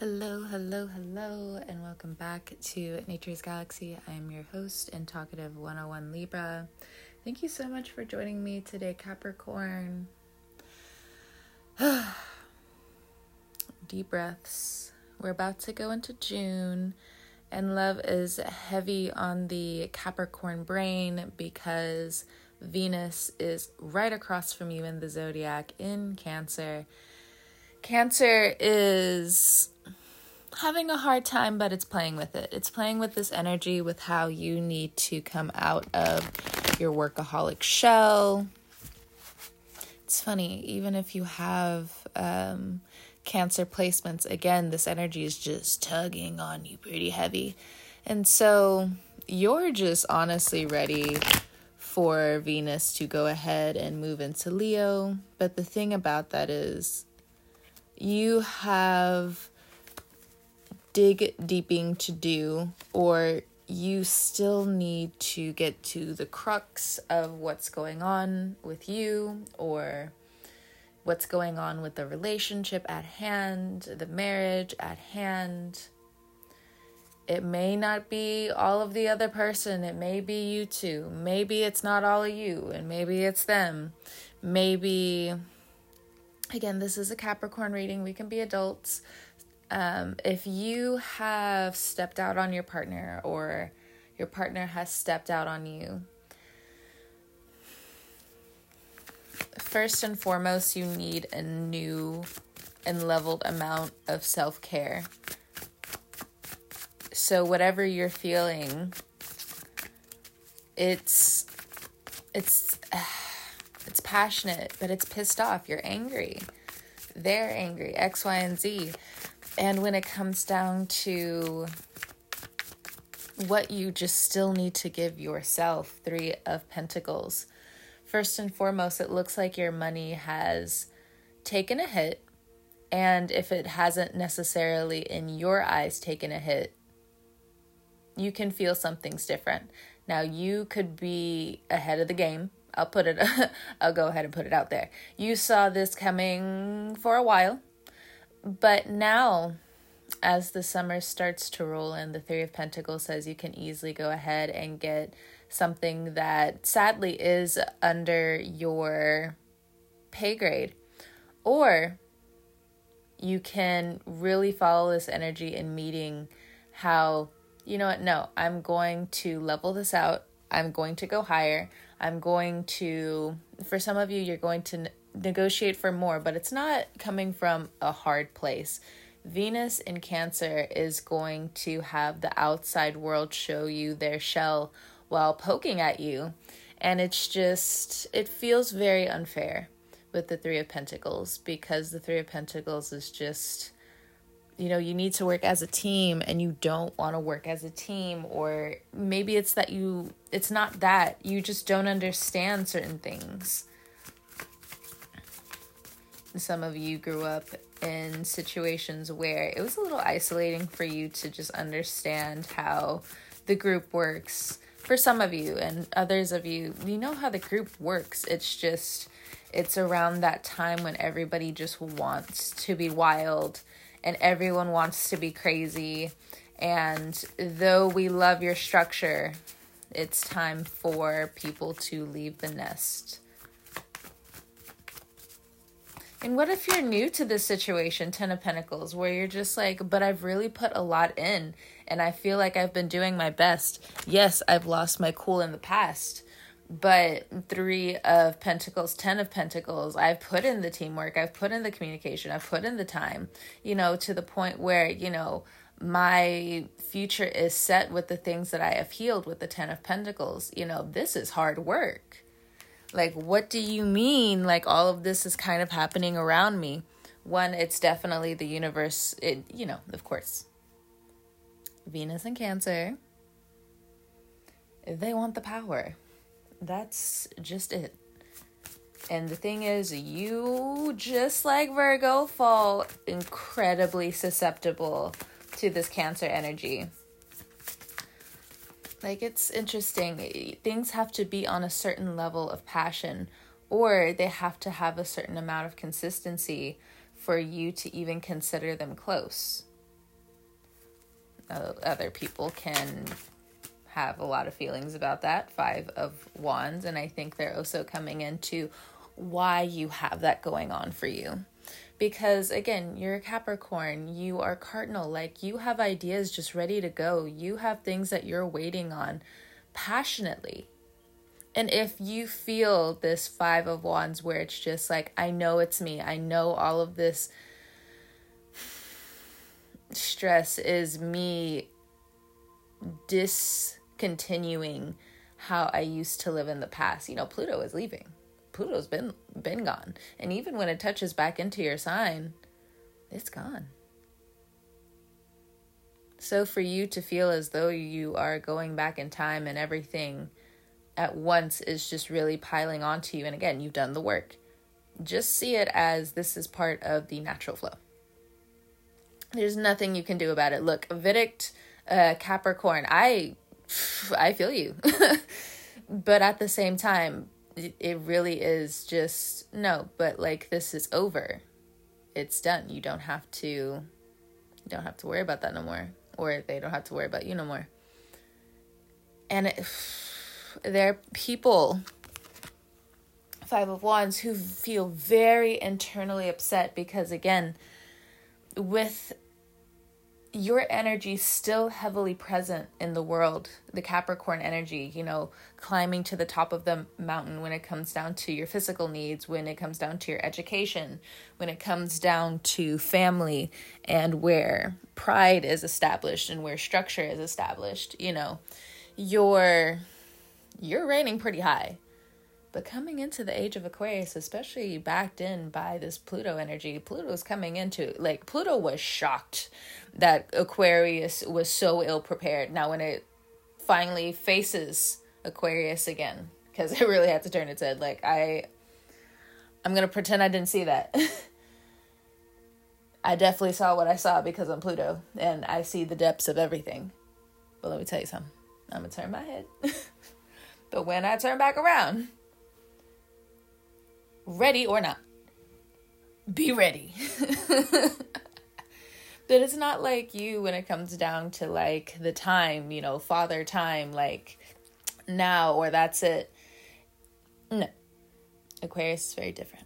Hello, hello, hello, and welcome back to Nature's Galaxy. I am your host and talkative 101 Libra. Thank you so much for joining me today, Capricorn. Deep breaths. We're about to go into June, and love is heavy on the Capricorn brain because Venus is right across from you in the zodiac in Cancer. Cancer is having a hard time, but it's playing with it. It's playing with this energy with how you need to come out of your workaholic shell. It's funny, even if you have um, cancer placements, again, this energy is just tugging on you pretty heavy. And so you're just honestly ready for Venus to go ahead and move into Leo. But the thing about that is, you have dig deeping to do, or you still need to get to the crux of what's going on with you, or what's going on with the relationship at hand, the marriage at hand. It may not be all of the other person, it may be you too. Maybe it's not all of you, and maybe it's them. Maybe, again, this is a Capricorn reading, we can be adults um, if you have stepped out on your partner or your partner has stepped out on you, first and foremost, you need a new and leveled amount of self care. So, whatever you're feeling, it's it's it's passionate, but it's pissed off. You're angry. They're angry. X, Y, and Z. And when it comes down to what you just still need to give yourself, Three of Pentacles. First and foremost, it looks like your money has taken a hit. And if it hasn't necessarily, in your eyes, taken a hit, you can feel something's different. Now, you could be ahead of the game. I'll put it, I'll go ahead and put it out there. You saw this coming for a while but now, as the summer starts to roll in, the Three of Pentacles says you can easily go ahead and get something that sadly is under your pay grade. Or you can really follow this energy in meeting how, you know what, no, I'm going to level this out. I'm going to go higher. I'm going to, for some of you, you're going to negotiate for more, but it's not coming from a hard place. Venus in Cancer is going to have the outside world show you their shell while poking at you. And it's just, it feels very unfair with the Three of Pentacles because the Three of Pentacles is just, you know, you need to work as a team and you don't want to work as a team. Or maybe it's that you, it's not that, you just don't understand certain things some of you grew up in situations where it was a little isolating for you to just understand how the group works. For some of you and others of you, you know how the group works. It's just, it's around that time when everybody just wants to be wild and everyone wants to be crazy. And though we love your structure, it's time for people to leave the nest and what if you're new to this situation, Ten of Pentacles, where you're just like, but I've really put a lot in and I feel like I've been doing my best. Yes, I've lost my cool in the past, but Three of Pentacles, Ten of Pentacles, I've put in the teamwork, I've put in the communication, I've put in the time, you know, to the point where, you know, my future is set with the things that I have healed with the Ten of Pentacles. You know, this is hard work like, what do you mean? Like, all of this is kind of happening around me. One, it's definitely the universe. It, you know, of course, Venus and Cancer, they want the power. That's just it. And the thing is, you, just like Virgo, fall incredibly susceptible to this Cancer energy. Like it's interesting. Things have to be on a certain level of passion or they have to have a certain amount of consistency for you to even consider them close. Uh, other people can have a lot of feelings about that. Five of Wands. And I think they're also coming into why you have that going on for you. Because again, you're a Capricorn, you are cardinal, like you have ideas just ready to go. You have things that you're waiting on passionately. And if you feel this Five of Wands where it's just like, I know it's me, I know all of this stress is me discontinuing how I used to live in the past. You know, Pluto is leaving. Pluto's been been gone. And even when it touches back into your sign, it's gone. So for you to feel as though you are going back in time and everything at once is just really piling onto you. And again, you've done the work. Just see it as this is part of the natural flow. There's nothing you can do about it. Look, Vedic uh, Capricorn, I, I feel you, but at the same time, it, really is just no. But like this is over. It's done. You don't have to. You don't have to worry about that no more, or they don't have to worry about you no more. And it there are people, Five of Wands, who feel very internally upset because, again, with your energy still heavily present in the world, the Capricorn energy, you know, climbing to the top of the mountain when it comes down to your physical needs, when it comes down to your education, when it comes down to family and where pride is established and where structure is established, you know, your you're reigning pretty high. But coming into the age of Aquarius, especially backed in by this Pluto energy, Pluto's coming into like Pluto was shocked that Aquarius was so ill prepared. Now, when it finally faces Aquarius again, because it really had to turn its head, like I, I'm gonna pretend I didn't see that. I definitely saw what I saw because I'm Pluto and I see the depths of everything. But let me tell you something. I'm gonna turn my head. But when I turn back around, ready or not, be ready. but it's not like you when it comes down to like the time, you know, father time, like now or that's it. No. Aquarius is very different.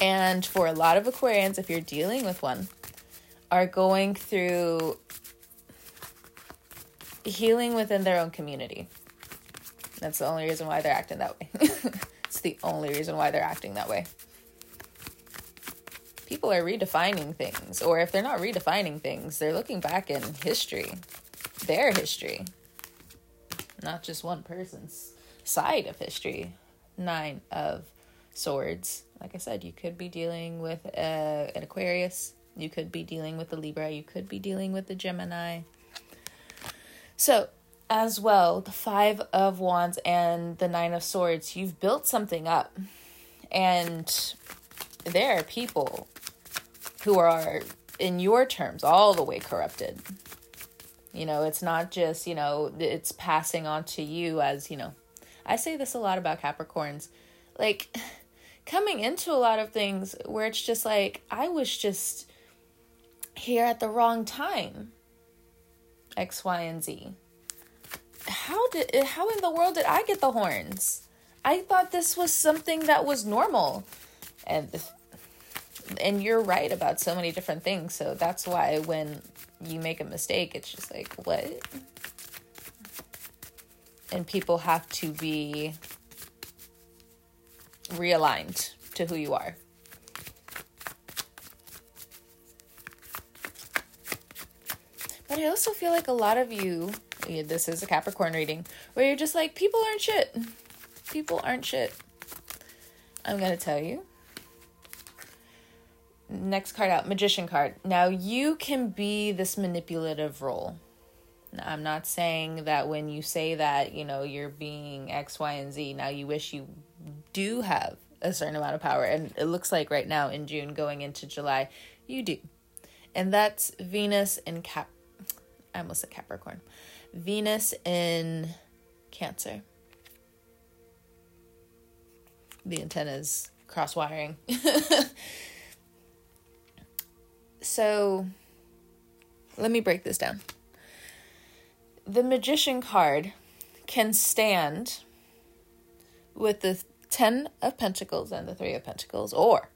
And for a lot of Aquarians, if you're dealing with one, are going through healing within their own community. That's the only reason why they're acting that way. it's the only reason why they're acting that way. People are redefining things, or if they're not redefining things, they're looking back in history, their history, not just one person's side of history. Nine of Swords. Like I said, you could be dealing with uh, an Aquarius, you could be dealing with the Libra, you could be dealing with the Gemini so, as well, the Five of Wands and the Nine of Swords, you've built something up. And there are people who are, in your terms, all the way corrupted. You know, it's not just, you know, it's passing on to you as, you know, I say this a lot about Capricorns. Like, coming into a lot of things where it's just like, I was just here at the wrong time. X, Y, and Z. How did how in the world did I get the horns? I thought this was something that was normal. And and you're right about so many different things. So that's why when you make a mistake, it's just like, what? And people have to be realigned to who you are. But I also feel like a lot of you, this is a Capricorn reading, where you're just like, people aren't shit. People aren't shit. I'm going to tell you. Next card out, Magician card. Now, you can be this manipulative role. I'm not saying that when you say that, you know, you're being X, Y, and Z. Now, you wish you do have a certain amount of power. And it looks like right now in June going into July, you do. And that's Venus in Cap I almost said Capricorn. Venus in Cancer. The antennas cross wiring. so let me break this down. The magician card can stand with the 10 of pentacles and the 3 of pentacles or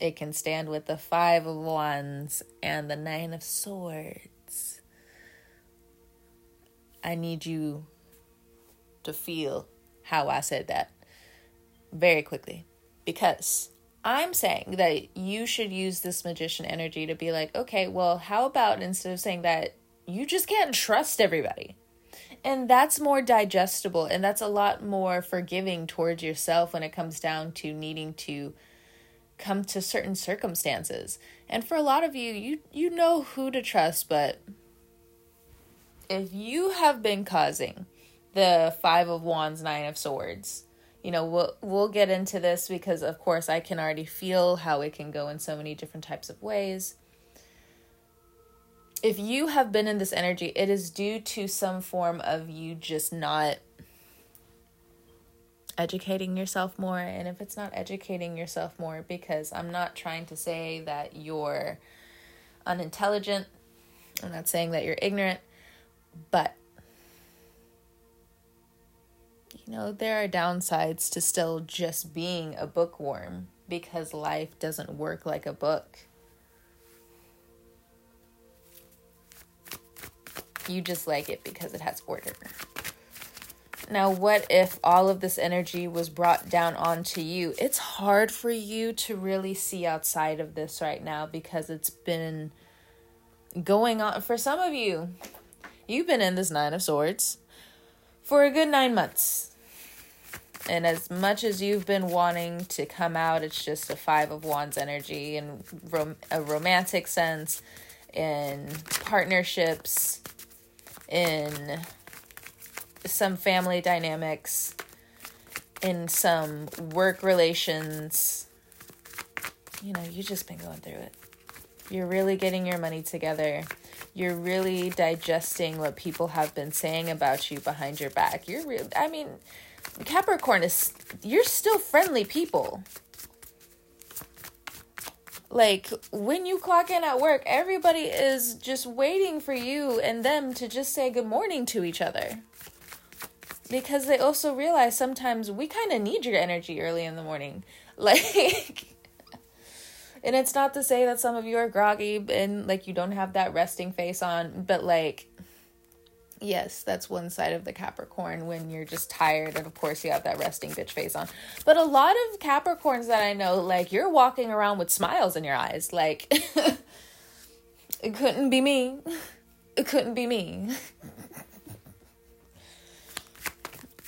it can stand with the 5 of wands and the 9 of swords. I need you to feel how I said that very quickly because I'm saying that you should use this magician energy to be like, okay, well, how about instead of saying that you just can't trust everybody? And that's more digestible and that's a lot more forgiving towards yourself when it comes down to needing to come to certain circumstances. And for a lot of you, you you know who to trust, but if you have been causing the 5 of wands, 9 of swords, you know, we'll we'll get into this because of course I can already feel how it can go in so many different types of ways. If you have been in this energy, it is due to some form of you just not educating yourself more and if it's not educating yourself more because I'm not trying to say that you're unintelligent. I'm not saying that you're ignorant, but you know, there are downsides to still just being a bookworm because life doesn't work like a book. You just like it because it has order. Now, what if all of this energy was brought down onto you? It's hard for you to really see outside of this right now because it's been going on. For some of you, you've been in this Nine of Swords for a good nine months. And as much as you've been wanting to come out, it's just a Five of Wands energy in rom- a romantic sense, in partnerships, in some family dynamics, in some work relations. You know, you've just been going through it. You're really getting your money together you're really digesting what people have been saying about you behind your back. You're real I mean, Capricorn is you're still friendly people. Like when you clock in at work, everybody is just waiting for you and them to just say good morning to each other. Because they also realize sometimes we kind of need your energy early in the morning. Like and it's not to say that some of you are groggy and like you don't have that resting face on, but like yes, that's one side of the Capricorn when you're just tired and of course you have that resting bitch face on. But a lot of Capricorns that I know like you're walking around with smiles in your eyes like it couldn't be me. It couldn't be me.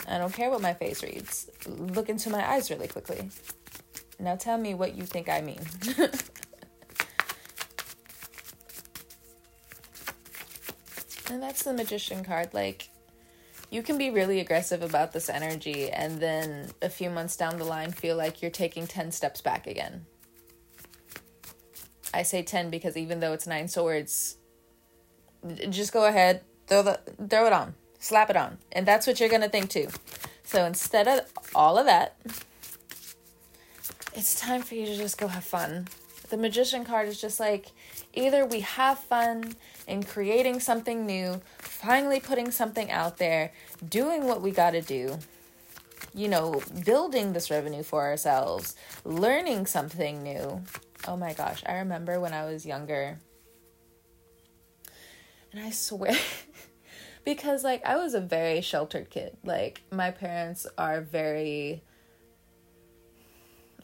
I don't care what my face reads. Look into my eyes really quickly. Now tell me what you think I mean. and that's the magician card. Like, you can be really aggressive about this energy and then a few months down the line feel like you're taking 10 steps back again. I say 10 because even though it's nine swords, just go ahead, throw the throw it on. Slap it on. And that's what you're going to think too. So instead of all of that, it's time for you to just go have fun. The magician card is just like either we have fun in creating something new, finally putting something out there, doing what we got to do, you know, building this revenue for ourselves, learning something new. Oh my gosh, I remember when I was younger. And I swear because like I was a very sheltered kid. Like my parents are very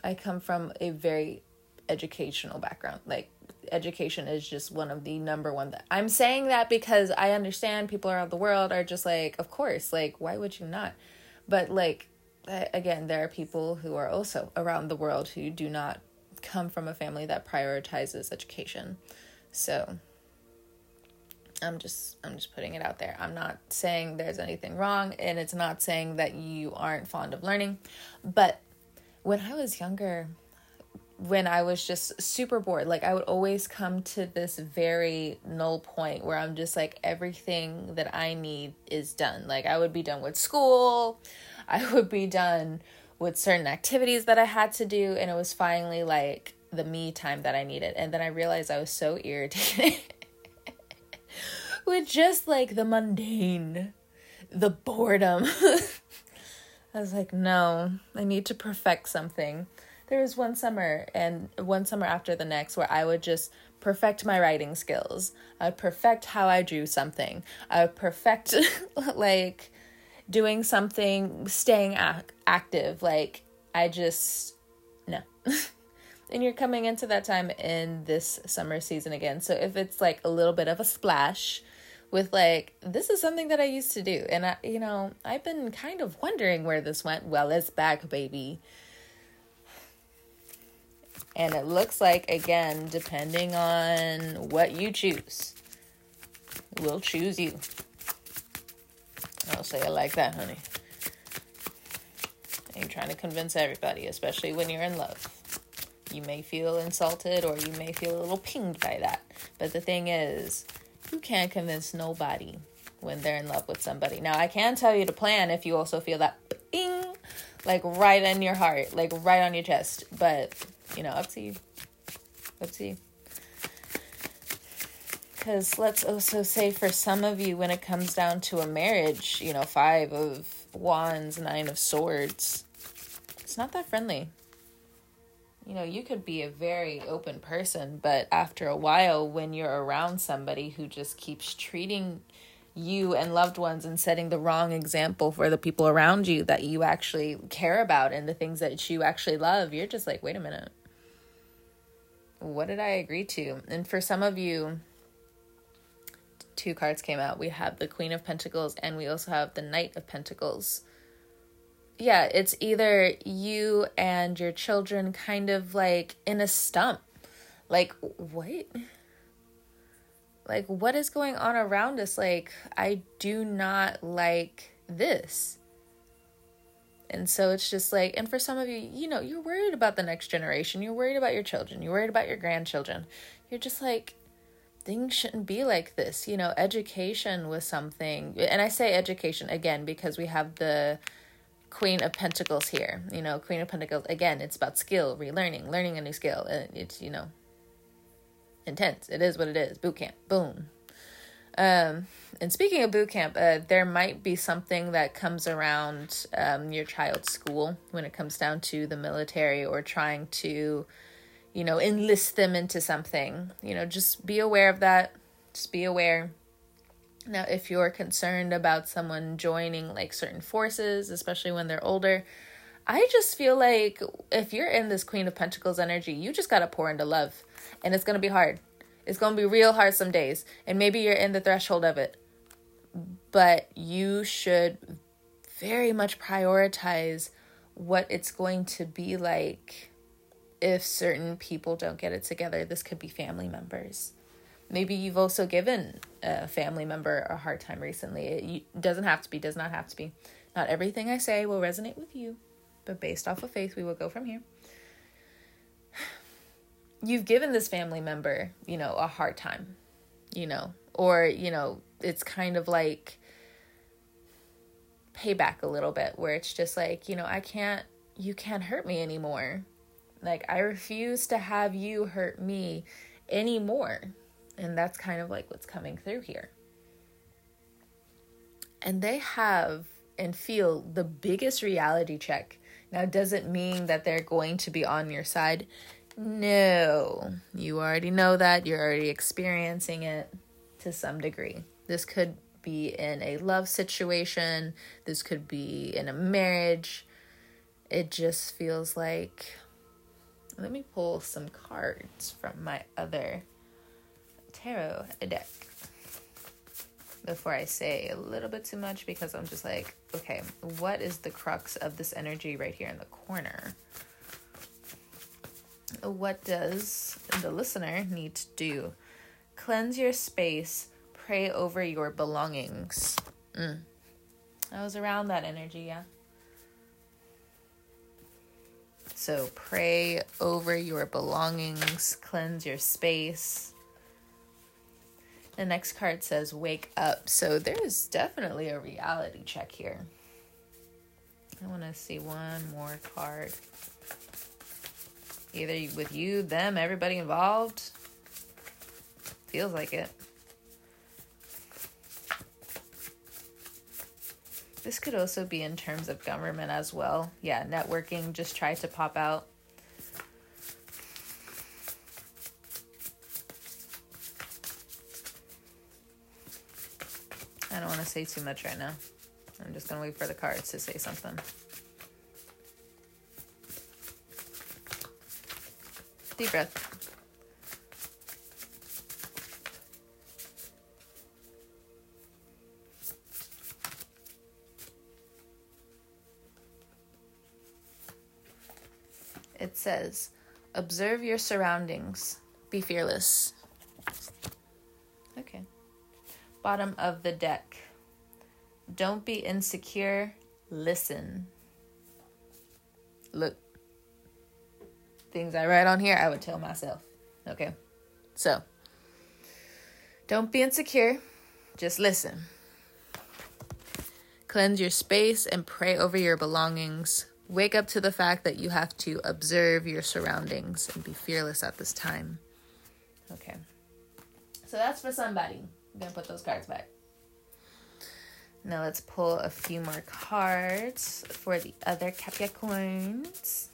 I come from a very educational background. Like education is just one of the number one that I'm saying that because I understand people around the world are just like, of course, like why would you not? But like again, there are people who are also around the world who do not come from a family that prioritizes education. So I'm just I'm just putting it out there. I'm not saying there's anything wrong and it's not saying that you aren't fond of learning, but when I was younger, when I was just super bored, like I would always come to this very null point where I'm just like, everything that I need is done. Like I would be done with school, I would be done with certain activities that I had to do, and it was finally like the me time that I needed. And then I realized I was so irritated. with just like the mundane, the boredom. I was like, no, I need to perfect something. There was one summer and one summer after the next where I would just perfect my writing skills. I would perfect how I drew something. I would perfect like doing something, staying ac- active. Like I just no. and you're coming into that time in this summer season again. So if it's like a little bit of a splash with like this is something that I used to do and I you know, I've been kind of wondering where this went. Well, it's back, baby. And it looks like again, depending on what you choose, will choose you. I'll say it like that, honey. You're trying to convince everybody, especially when you're in love. You may feel insulted or you may feel a little pinged by that. But the thing is, you can't convince nobody when they're in love with somebody. Now, I can tell you to plan if you also feel that ping, like right in your heart, like right on your chest. But, you know, up to you. Up to you. Because let's also say for some of you, when it comes down to a marriage, you know, five of wands, nine of swords, it's not that friendly you know, you could be a very open person, but after a while, when you're around somebody who just keeps treating you and loved ones and setting the wrong example for the people around you that you actually care about and the things that you actually love, you're just like, wait a minute. What did I agree to? And for some of you, two cards came out. We have the Queen of Pentacles and we also have the Knight of Pentacles yeah, it's either you and your children kind of like in a stump. Like, what? Like, what is going on around us? Like, I do not like this. And so it's just like, and for some of you, you know, you're worried about the next generation. You're worried about your children. You're worried about your grandchildren. You're just like, things shouldn't be like this. You know, education was something. And I say education again because we have the Queen of Pentacles here. You know, Queen of Pentacles, again, it's about skill, relearning, learning a new skill. It's, you know, intense. It is what it is. Boot camp. Boom. Um, and speaking of boot camp, uh, there might be something that comes around um, your child's school when it comes down to the military or trying to, you know, enlist them into something. You know, just be aware of that. Just be aware now, if you're concerned about someone joining like certain forces, especially when they're older, I just feel like if you're in this Queen of Pentacles energy, you just got to pour into love. And it's going to be hard. It's going to be real hard some days. And maybe you're in the threshold of it. But you should very much prioritize what it's going to be like if certain people don't get it together. This could be family members maybe you've also given a family member a hard time recently. It doesn't have to be, does not have to be. Not everything I say will resonate with you, but based off of faith, we will go from here. You've given this family member, you know, a hard time, you know, or, you know, it's kind of like payback a little bit where it's just like, you know, I can't, you can't hurt me anymore. Like, I refuse to have you hurt me anymore and that's kind of like what's coming through here. And they have and feel the biggest reality check. Now, does it mean that they're going to be on your side? No. You already know that. You're already experiencing it to some degree. This could be in a love situation, this could be in a marriage. It just feels like. Let me pull some cards from my other tarot deck before I say a little bit too much because I'm just like, okay, what is the crux of this energy right here in the corner? What does the listener need to do? Cleanse your space, pray over your belongings. Mm. I was around that energy, yeah. So pray over your belongings, cleanse your space the next card says wake up. So there is definitely a reality check here. I want to see one more card. Either with you, them, everybody involved. Feels like it. This could also be in terms of government as well. Yeah, networking, just try to pop out. I don't want to say too much right now. I'm just going to wait for the cards to say something. Deep breath. It says, observe your surroundings, be fearless. Bottom of the deck. Don't be insecure, listen. Look, things I write on here, I would tell myself. Okay. So, don't be insecure, just listen. Cleanse your space and pray over your belongings. Wake up to the fact that you have to observe your surroundings and be fearless at this time. Okay. So that's for somebody. To put those cards back. Now let's pull a few more cards for the other Capricorns.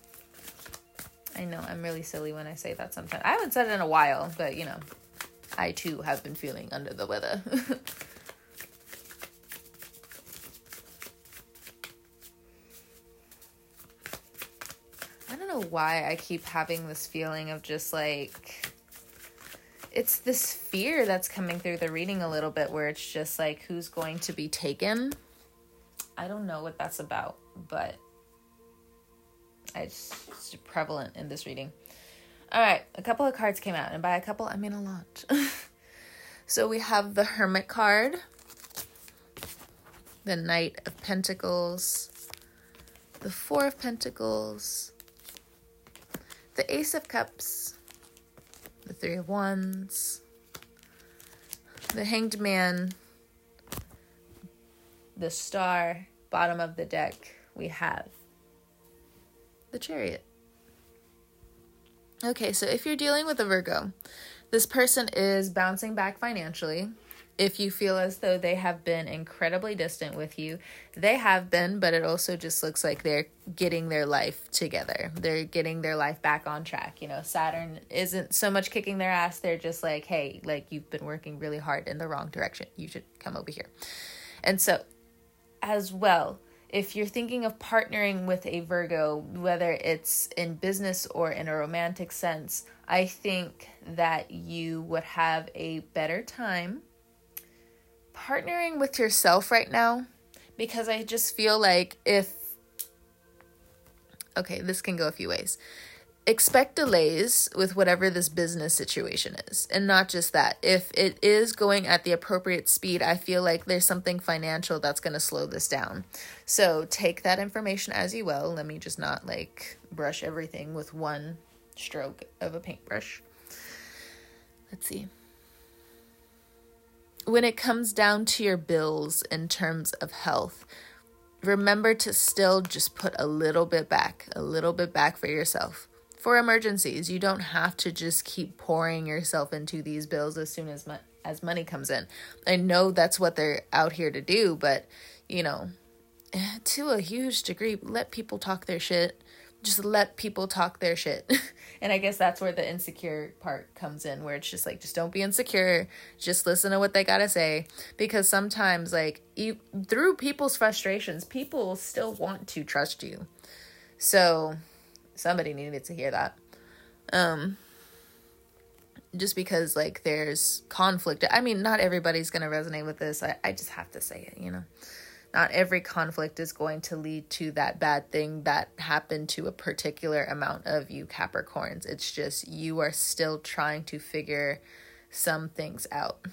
I know I'm really silly when I say that sometimes. I haven't said it in a while, but you know, I too have been feeling under the weather. I don't know why I keep having this feeling of just like it's this fear that's coming through the reading a little bit where it's just like who's going to be taken. I don't know what that's about, but it's prevalent in this reading. All right, a couple of cards came out, and by a couple, I mean a lot. so we have the Hermit card, the Knight of Pentacles, the Four of Pentacles, the Ace of Cups, Three of Wands, the Hanged Man, the Star, bottom of the deck, we have the chariot. Okay, so if you're dealing with a Virgo, this person is bouncing back financially. If you feel as though they have been incredibly distant with you, they have been, but it also just looks like they're getting their life together. They're getting their life back on track. You know, Saturn isn't so much kicking their ass, they're just like, hey, like you've been working really hard in the wrong direction. You should come over here. And so, as well, if you're thinking of partnering with a Virgo, whether it's in business or in a romantic sense, I think that you would have a better time partnering with yourself right now because I just feel like if okay, this can go a few ways expect delays with whatever this business situation is. And not just that. If it is going at the appropriate speed, I feel like there's something financial that's going to slow this down. So take that information as you will. Let me just not like brush everything with one stroke of a paintbrush. Let's see. When it comes down to your bills in terms of health, remember to still just put a little bit back, a little bit back for yourself for emergencies. You don't have to just keep pouring yourself into these bills as soon as mo- as money comes in. I know that's what they're out here to do, but you know, to a huge degree, let people talk their shit. Just let people talk their shit. and I guess that's where the insecure part comes in, where it's just like, just don't be insecure. Just listen to what they gotta say. Because sometimes, like, you, through people's frustrations, people still want to trust you. So, somebody needed to hear that. Um just because like there's conflict. I mean, not everybody's to resonate with this. I I just have to say it, you know. Not every conflict is going to lead to that bad thing that happened to a particular amount of you Capricorns. It's just you are still trying to figure some things out.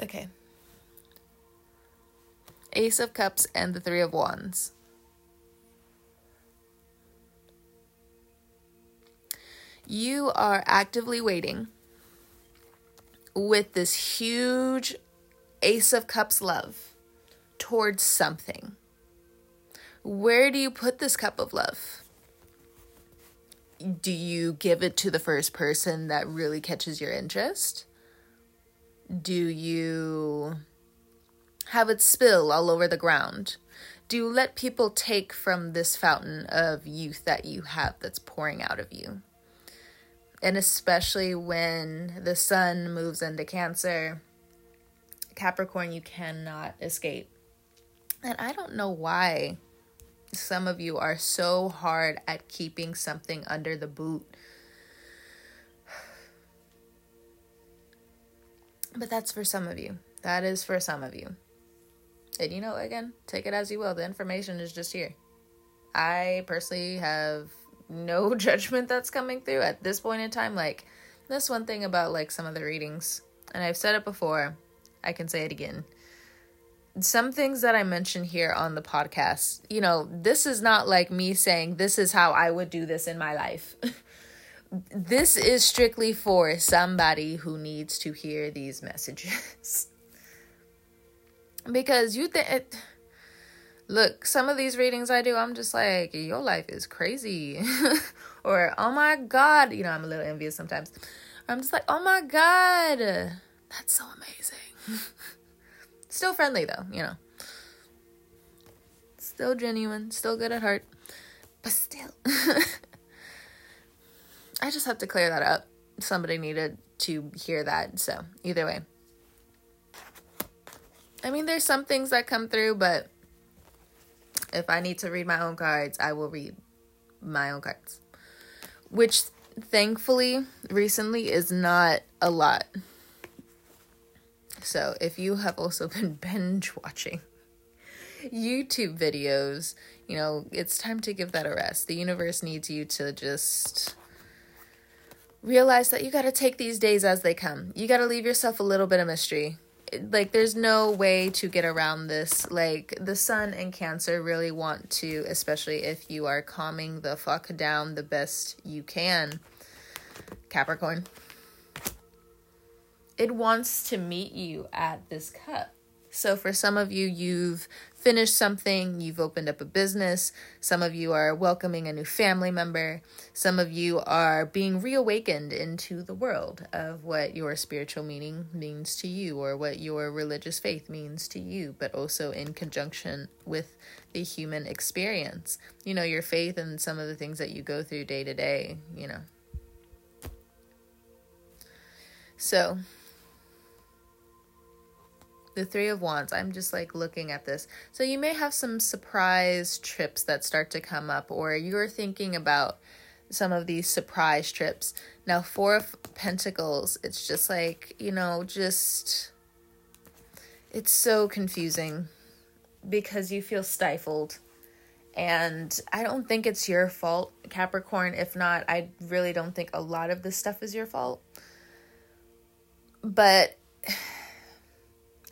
Okay, Ace of Cups, and the Three of Wands. You are actively waiting with this huge Ace of Cups love towards something. Where do you put this cup of love? do you give it to the first person that really catches your interest? Do you have it spill all over the ground? Do you let people take from this fountain of youth that you have that's pouring out of you? And especially when the sun moves into Cancer, Capricorn, you cannot escape. And I don't know why some of you are so hard at keeping something under the boot. But that's for some of you. That is for some of you. And you know, again, take it as you will. The information is just here. I personally have no judgment that's coming through at this point in time. Like, that's one thing about like some of the readings, and I've said it before, I can say it again some things that I mention here on the podcast, you know, this is not like me saying this is how I would do this in my life. this is strictly for somebody who needs to hear these messages. because you think look, some of these readings I do, I'm just like, your life is crazy. or, oh my God, you know, I'm a little envious sometimes. I'm just like, oh my God, that's so amazing. Still friendly though, you know. Still genuine, still good at heart. But still. I just have to clear that up. Somebody needed to hear that, so either way. I mean, there's some things that come through, but if I need to read my own cards, I will read my own cards. Which thankfully recently is not a lot. So, if you have also been binge watching YouTube videos, you know, it's time to give that a rest. The universe needs you to just realize that you got to take these days as they come. You got to leave yourself a little bit of mystery. Like, there's no way to get around this. Like, the sun and Cancer really want to, especially if you are calming the fuck down the best you can. Capricorn it wants to meet you at this cup. So, for some of you, you've finished something, you've opened up a business, some of you are welcoming a new family member, some of you are being reawakened into the world of what your spiritual meaning means to you or what your religious faith means to you, but also in conjunction with the human experience. You know, your faith and some of the things that you go through day to day, you know. So, the three of wands i'm just like looking at this. So you may have some surprise trips that start to come up or you're thinking about some of these surprise trips. Now four of pentacles it's just like you know just it's so confusing because you feel stifled. And i don't think it's your fault capricorn. If not i really don't think a lot of this stuff is your fault. But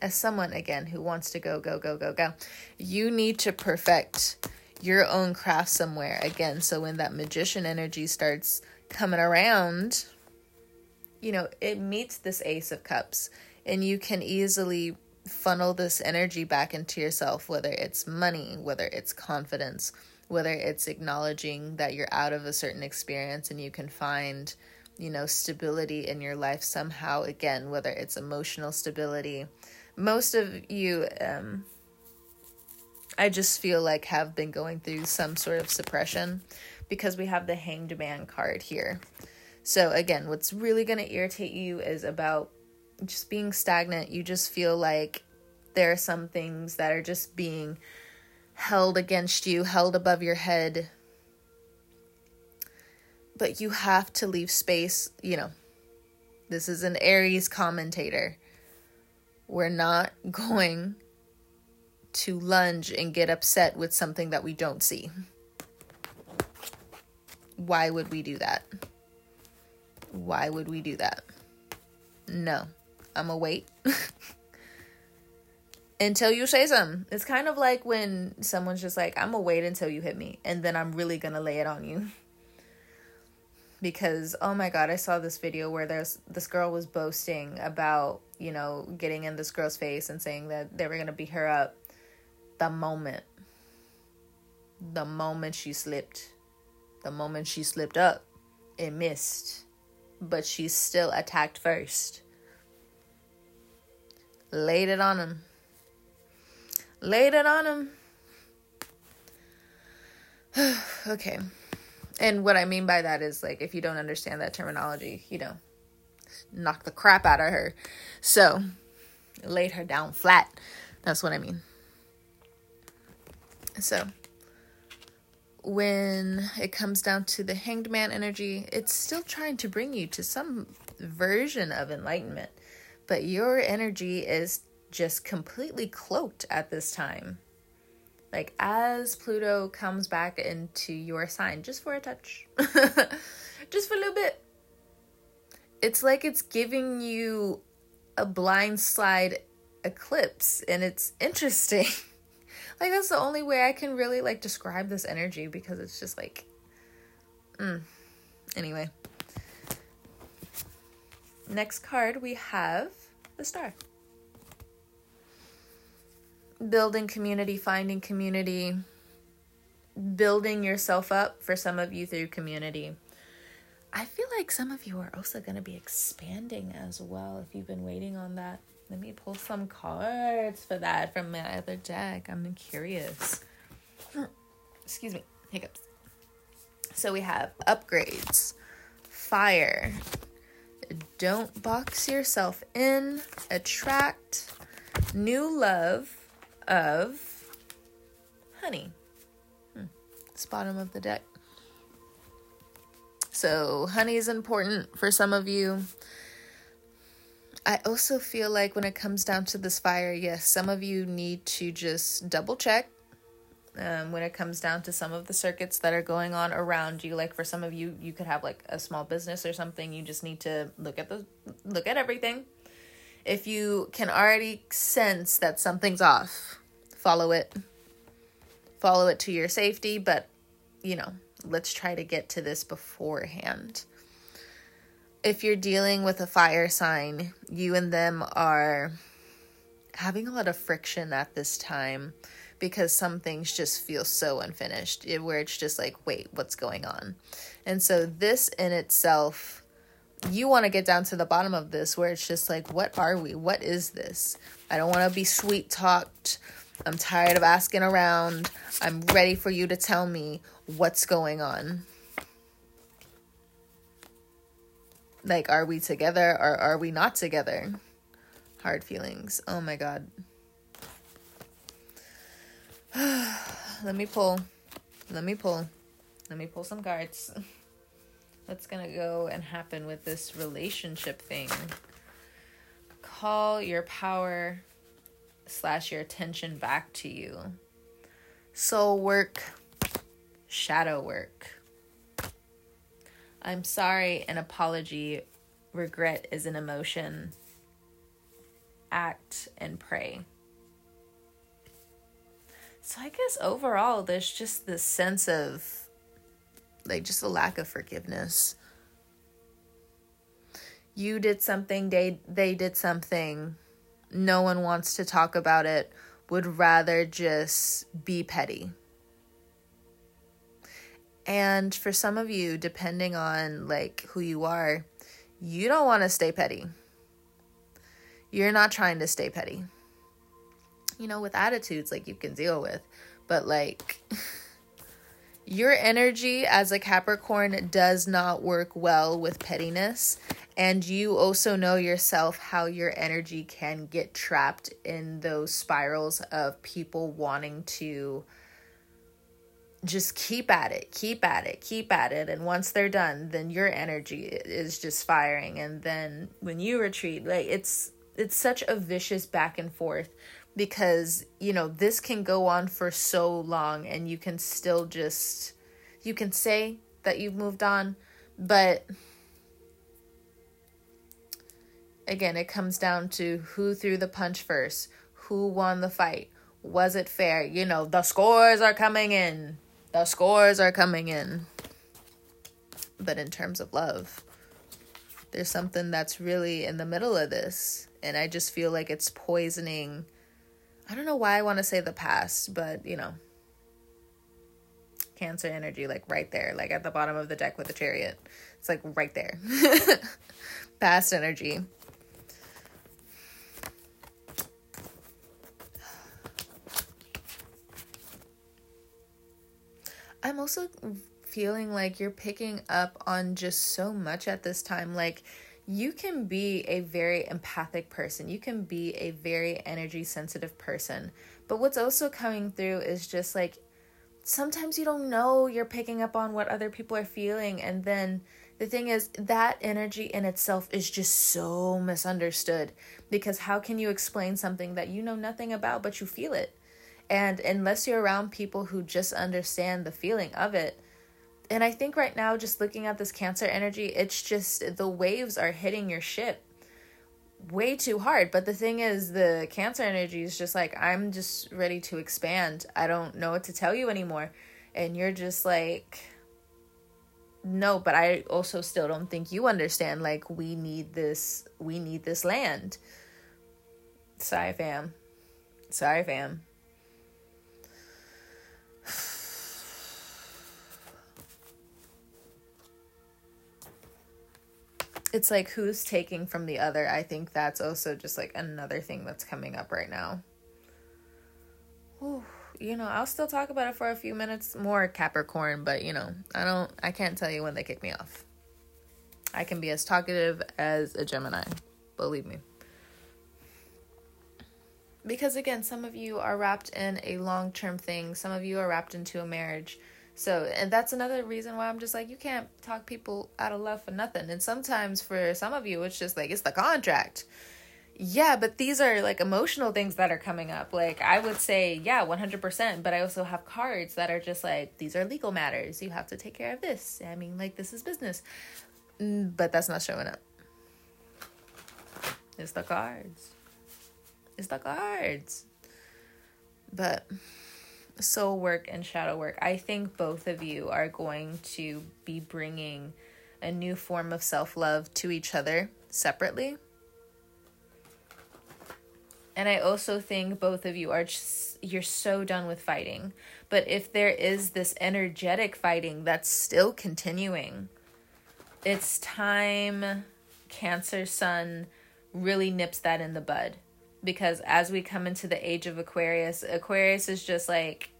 as someone again who wants to go go go go go you need to perfect your own craft somewhere. Again so when that magician energy starts coming around you know it meets this ace of cups and you can easily funnel this energy back into yourself whether it's money whether it's confidence whether it's acknowledging that you're out of a certain experience and you can find you know stability in your life somehow. Again whether it's emotional stability most of you um, I just feel like have been going through some sort of suppression because we have the hanged man card here. So again, what's really going to irritate you is about just being stagnant. You just feel like there are some things that are just being held against you, held above your head. But you have to leave space, you know. This is an Aries commentator. We're not going to lunge and get upset with something that we don't see. Why would we do that? Why would we do that? No. I'm gonna wait until you say something. It's kind of like when someone's just like, I'm gonna wait until you hit me, and then I'm really gonna lay it on you because oh my god, I saw this video where there's this girl was boasting about, you know, getting in this girl's face and saying that they were going to beat her up the moment the moment she slipped the moment she slipped up it missed, but she still attacked first. Laid it on him. Laid it on him. okay. And what I mean by that is like if you don't understand that terminology, you know, knock the crap out of her. So, laid her down flat. That's what I mean. So, when it comes down to the hanged man energy, it's still trying to bring you to some version of enlightenment, but your energy is just completely cloaked at this time. Like, as Pluto comes back into your sign, just for a touch, just for a little bit, it's like it's giving you a blind slide eclipse, and it's interesting. like, that's the only way I can really like describe this energy because it's just like, mm. Anyway, next card we have the star building community, finding community, building yourself up for some of you through community. I feel like some of you are also going to be expanding as well if you've been waiting on that. Let me pull some cards for that from my other deck. I'm curious. Excuse me, hiccups. So we have upgrades, fire, don't box yourself in, attract, new love, of honey. Hmm. It's bottom of the deck. So, honey is important for some of you. I also feel like when it comes down to this fire, yes, some of you need to just double check um, when it comes down to some of the circuits that are going on around you. Like for some of you, you could have like a small business or something. You just need to look at the look at everything. If you can already sense that something's off, follow it follow it to your safety but you know let's try to get to this beforehand. If you're dealing with a fire sign you and them are having a lot of friction at this time because some things just feel so unfinished where it's just like wait what's going on? And so this in itself you want to get down to the bottom of this where it's just like what are we? What is this? I don't want to be sweet talked I'm tired of asking around. I'm ready for you to tell me what's going on. Like, are we together or are we not together? Hard feelings. Oh my God. Let me pull. Let me pull. Let me pull some cards. What's gonna go and happen with this relationship thing? Call your power slash your attention back to you. Soul work, shadow work. I'm sorry, an apology, regret is an emotion. Act and pray. So I guess overall, there's just this sense of like just a lack of forgiveness. You did something, they they did something no one wants to talk about it, would rather just be petty. And for some of you, depending on like who you are, you don't want to stay petty. You're not trying to stay petty. You know, with attitudes like you can deal with, but like your energy as a Capricorn does not work well with pettiness and you also know yourself how your energy can get trapped in those spirals of people wanting to just keep at it, keep at it, keep at it. And once they're done, then your energy is just firing. And then when you retreat, like it's it's such a vicious back and forth because, you know, this can go on for so long and you can still just you can say that you've moved on, but again, it comes down to who threw the punch first, who won the fight, was it fair? You know, the scores are coming in. The scores are coming in. But in terms of love, there's something that's really in the middle of this. And I just feel like it's poisoning. I don't know why I want to say the past, but you know, Cancer energy, like right there, like at the bottom of the deck with the chariot. It's like right there. Past energy. I'm also feeling like you're picking up on just so much at this time. Like, you can be a very empathic person, you can be a very energy sensitive person. But what's also coming through is just like sometimes you don't know you're picking up on what other people are feeling. And then the thing is, that energy in itself is just so misunderstood because how can you explain something that you know nothing about but you feel it? And unless you're around people who just understand the feeling of it, and I think right now, just looking at this Cancer energy, it's just the waves are hitting your ship way too hard. But the thing is, the Cancer energy is just like, I'm just ready to expand. I don't know what to tell you anymore. And you're just like, no, but I also still don't think you understand. Like, we need this, we need this land. Sorry, fam. Sorry, fam. It's like who's taking from the other. I think that's also just like another thing that's coming up right now. Ooh, you know, I'll still talk about it for a few minutes more, Capricorn, but you know, I don't, I can't tell you when they kick me off. I can be as talkative as a Gemini, believe me. Because again, some of you are wrapped in a long term thing, some of you are wrapped into a marriage so, and that's another reason why I'm just like, you can't talk people out of love for nothing. And sometimes for some of you, it's just like, it's the contract. Yeah, but these are like emotional things that are coming up. Like, I would say, yeah, 100%. But I also have cards that are just like, these are legal matters. You have to take care of this. I mean, like, this is business. Mm, but that's not showing up. It's the cards. It's the cards. But soul work and shadow work, I think both of you are going to be bringing a new form of self love to each other separately. And I also think both of you are just, you're so done with fighting. But if there is this energetic fighting that's still continuing, it's time Cancer Sun really nips that in the bud because as we come into the age of Aquarius, Aquarius is just like,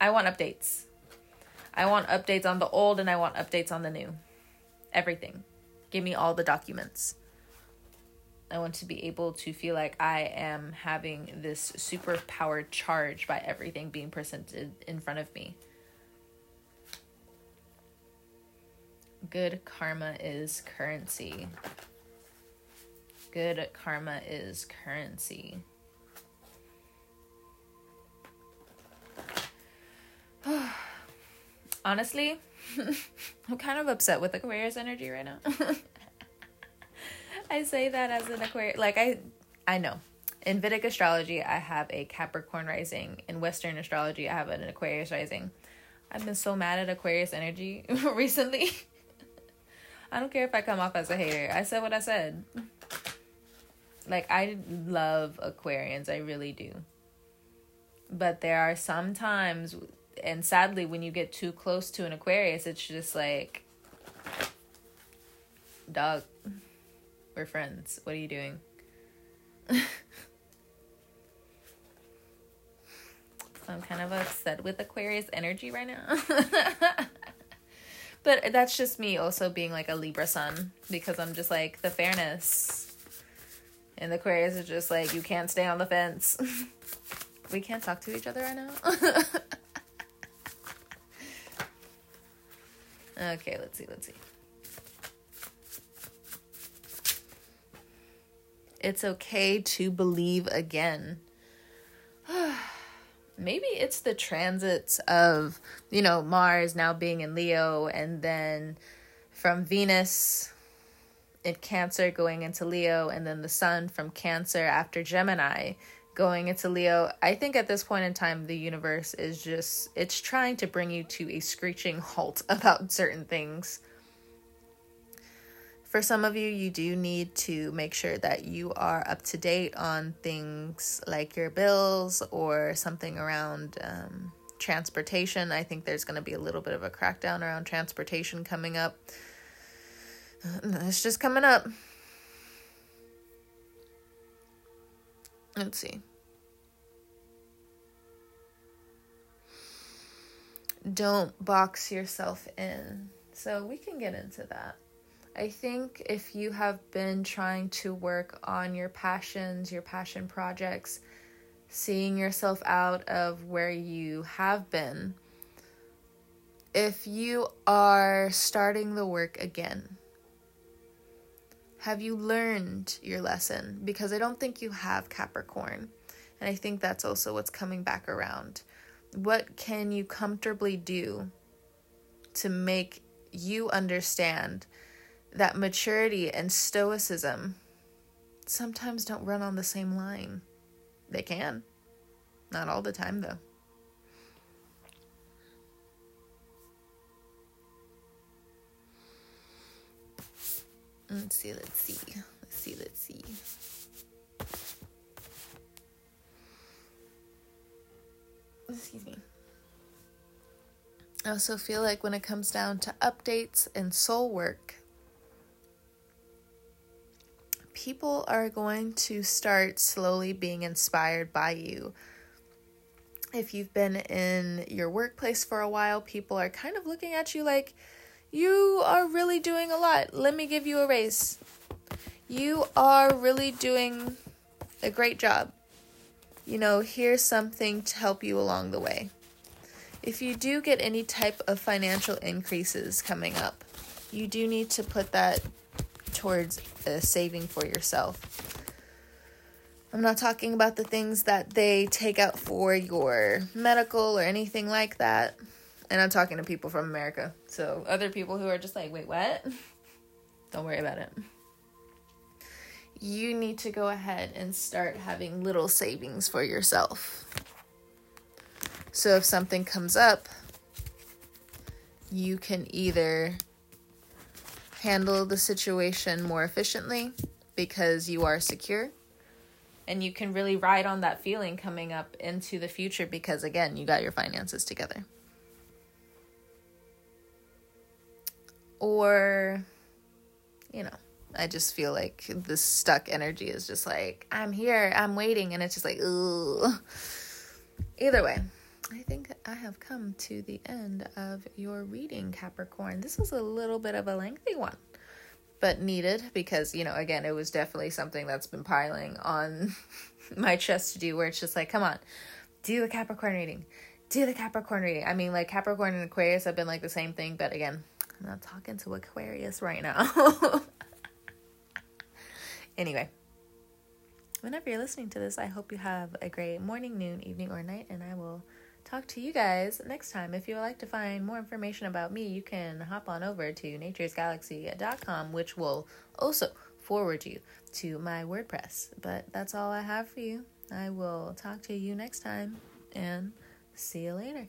I want updates. I want updates on the old and I want updates on the new. Everything. Give me all the documents. I want to be able to feel like I am having this super powered charge by everything being presented in front of me. Good karma is currency. Good karma is currency. Honestly, I'm kind of upset with Aquarius energy right now. I say that as an Aquarius, like I, I know. In Vedic astrology, I have a Capricorn rising. In Western astrology, I have an Aquarius rising. I've been so mad at Aquarius energy recently. I don't care if I come off as a hater. I said what I said like I love Aquarians, I really do. But there are some times and sadly when you get too close to an Aquarius, it's just like dog, we're friends. What are you doing? So I'm kind of upset with Aquarius energy right now. but that's just me also being like a Libra sun because I'm just like the fairness and the Aquarius is just like, you can't stay on the fence. we can't talk to each other right now. okay, let's see, let's see. It's okay to believe again. Maybe it's the transits of, you know, Mars now being in Leo and then from Venus in Cancer going into Leo, and then the Sun from Cancer after Gemini going into Leo. I think at this point in time, the universe is just, it's trying to bring you to a screeching halt about certain things. For some of you, you do need to make sure that you are up to date on things like your bills or something around um, transportation. I think there's going to be a little bit of a crackdown around transportation coming up. Uh, it's just coming up. Let's see. Don't box yourself in. So we can get into that. I think if you have been trying to work on your passions, your passion projects, seeing yourself out of where you have been, if you are starting the work again, have you learned your lesson? Because I don't think you have Capricorn. And I think that's also what's coming back around. What can you comfortably do to make you understand that maturity and stoicism sometimes don't run on the same line? They can. Not all the time, though. Let's see, let's see. Let's see, let's see. Excuse me. I also feel like when it comes down to updates and soul work, people are going to start slowly being inspired by you. If you've been in your workplace for a while, people are kind of looking at you like, you are really doing a lot. Let me give you a raise. You are really doing a great job. You know, here's something to help you along the way. If you do get any type of financial increases coming up, you do need to put that towards a saving for yourself. I'm not talking about the things that they take out for your medical or anything like that. And I'm talking to people from America. So other people who are just like, wait, what? Don't worry about it. You need to go ahead and start having little savings for yourself. So if something comes up, you can either handle the situation more efficiently because you are secure and you can really ride on that feeling coming up into the future because again you got your finances together or you know i just feel like the stuck energy is just like i'm here i'm waiting and it's just like ooh either way i think i have come to the end of your reading capricorn. This was a little bit of a lengthy one but needed because you know again it was definitely something that's been piling on my chest to do where it's just like come on do a capricorn reading do the capricorn reading. I mean like capricorn and aquarius have been like the same thing but again I'm not talking to Aquarius right now. anyway, whenever you're listening to this, I hope you have a great morning, noon, evening, or night, and I will talk to you guys next time. If you would like to find more information about me, you can hop on over to naturesgalaxy.com, which will also forward you to my WordPress. But that's all I have for you. I will talk to you next time and see you later.